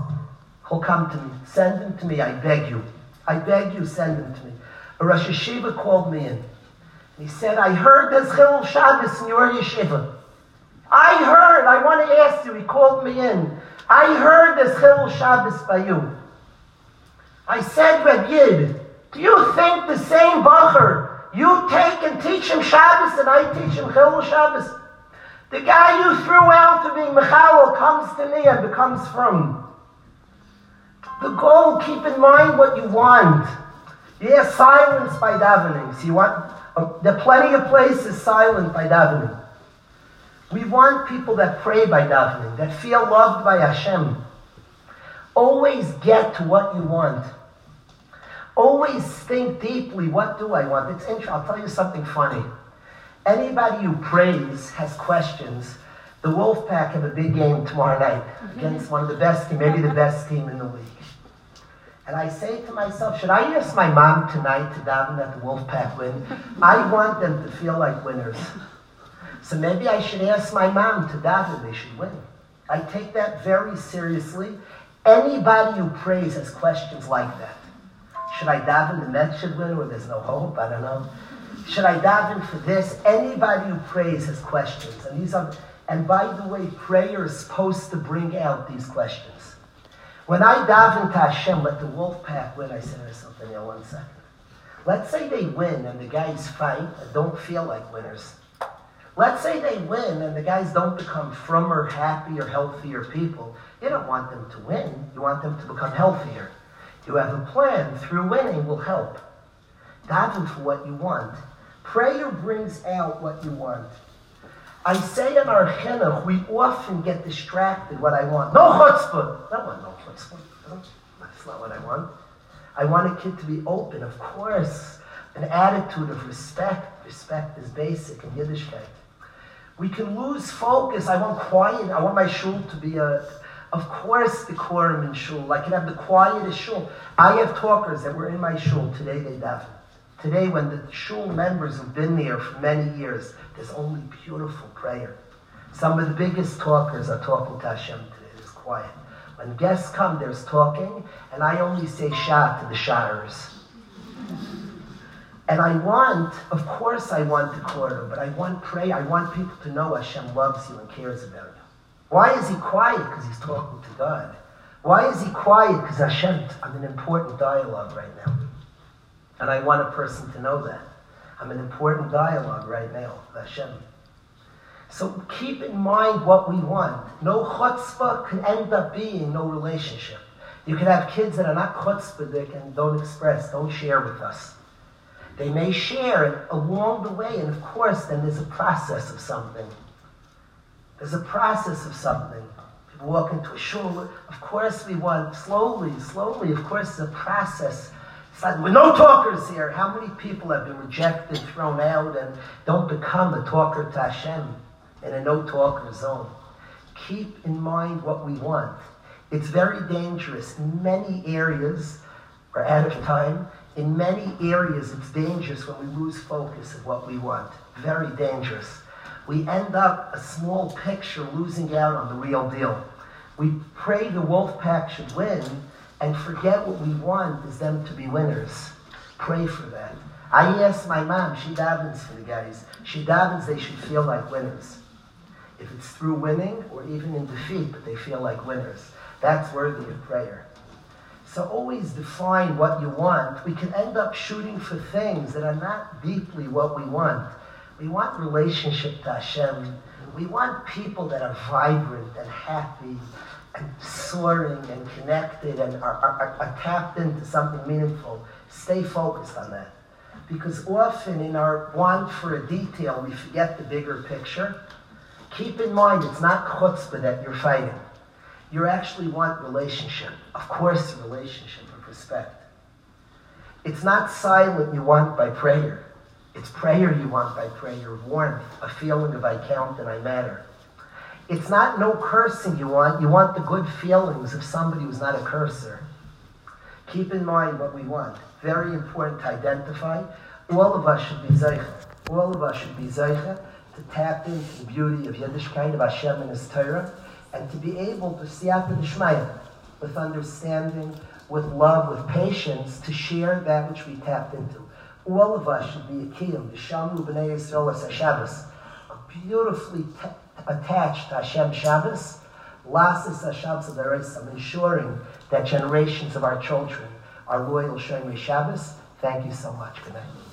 Come to me. Send them to me. I beg you. I beg you, send them to me. A Rosh Yeshiva called me in. He said, I heard there's Chilul Shabbos in your yeshiva. I heard, I want to ask you, he called me in. I heard this Chilul Shabbos by you. I said, Reb Yid, do you think the same Bacher, you take and teach him Shabbos and I teach him Chilul Shabbos? The guy you threw out to be Mechalel comes to me and becomes from. The goal, keep in mind what you want. Yes, silence by davening. See what? uh, there are plenty of places silent by davening. We want people that pray by davening, that feel loved by Hashem. Always get to what you want. Always think deeply, what do I want? It's interesting. I'll tell you something funny. Anybody who prays has questions. The Wolfpack have a big game tomorrow night against one of the best team, maybe the best team in the league. And I say to myself, should I ask my mom tonight to daven that the Wolfpack win? I want them to feel like winners. So maybe I should ask my mom to daven, they should win. I take that very seriously. Anybody who prays has questions like that. Should I daven the Mets should win or there's no hope? I don't know. Should I daven for this? Anybody who prays has questions. And these are and by the way, prayer is supposed to bring out these questions. When I daven to Hashem, let the wolf pack win, I say to myself, Daniel, one second. Let's say they win and the guys fight and don't feel like winners. Let's say they win and the guys don't become frummer, happier, healthier people. You don't want them to win. You want them to become healthier. You have a plan. Through winning will help. Daven for what you want. Prayer brings out what you want. I say in our chinuch, we often get distracted what I want. No chutzpah. I one, no chutzpah. No, that's not what I want. I want a kid to be open, of course. An attitude of respect. Respect is basic in Yiddishkeit. We can lose focus. I want quiet. I want my shul to be a, of course, the quorum in shul. I can have the quietest shul. I have talkers that were in my shul. Today they daven. Today, when the shul members have been there for many years, there's only beautiful prayer. Some of the biggest talkers are talking to Hashem today. It's quiet. When guests come, there's talking, and I only say Shah to the Shahers. And I want, of course, I want the quarter, but I want prayer. I want people to know Hashem loves you and cares about you. Why is he quiet? Because he's talking to God. Why is he quiet? Because Hashem, I'm in important dialogue right now. And I want a person to know that. I'm an important dialogue right now Hashem. So keep in mind what we want. No chutzpah can end up being no relationship. You can have kids that are not chutzpahdik and don't express, don't share with us. They may share it along the way, and of course, then there's a process of something. There's a process of something. People walk into a shul. Of course, we want slowly, slowly. Of course, the process. We're no talkers here. How many people have been rejected, thrown out, and don't become a talker to Hashem? in a no-talker zone. Keep in mind what we want. It's very dangerous. In many areas, we're out of time. In many areas, it's dangerous when we lose focus of what we want. Very dangerous. We end up a small picture losing out on the real deal. We pray the wolf pack should win and forget what we want is them to be winners. Pray for that. I asked my mom, she davens for the guys. She davens they should feel like winners if it's through winning or even in defeat, but they feel like winners. That's worthy of prayer. So always define what you want. We can end up shooting for things that are not deeply what we want. We want relationship to Hashem. We want people that are vibrant and happy soaring and connected and are, are, are tapped into something meaningful. Stay focused on that. Because often in our want for a detail, we forget the bigger picture Keep in mind, it's not chutzpah that you're fighting. You actually want relationship. Of course, relationship of respect. It's not silent you want by prayer. It's prayer you want by prayer, warmth, a feeling of I count and I matter. It's not no cursing you want. You want the good feelings of somebody who's not a cursor. Keep in mind what we want. Very important to identify. All of us should be zeicha. All of us should be zeicha to tap into the beauty of Yiddishkeit, of Hashem and His Torah, and to be able to see after the Shmaya, with understanding, with love, with patience, to share that which we tapped into. All of us should be a kiyum, the Shamu B'nai Yisrael as Shabbos, a beautifully attached to Hashem Shabbos, Hashabbos of the ensuring that generations of our children are loyal Shomer Shabbos. Thank you so much. Good night.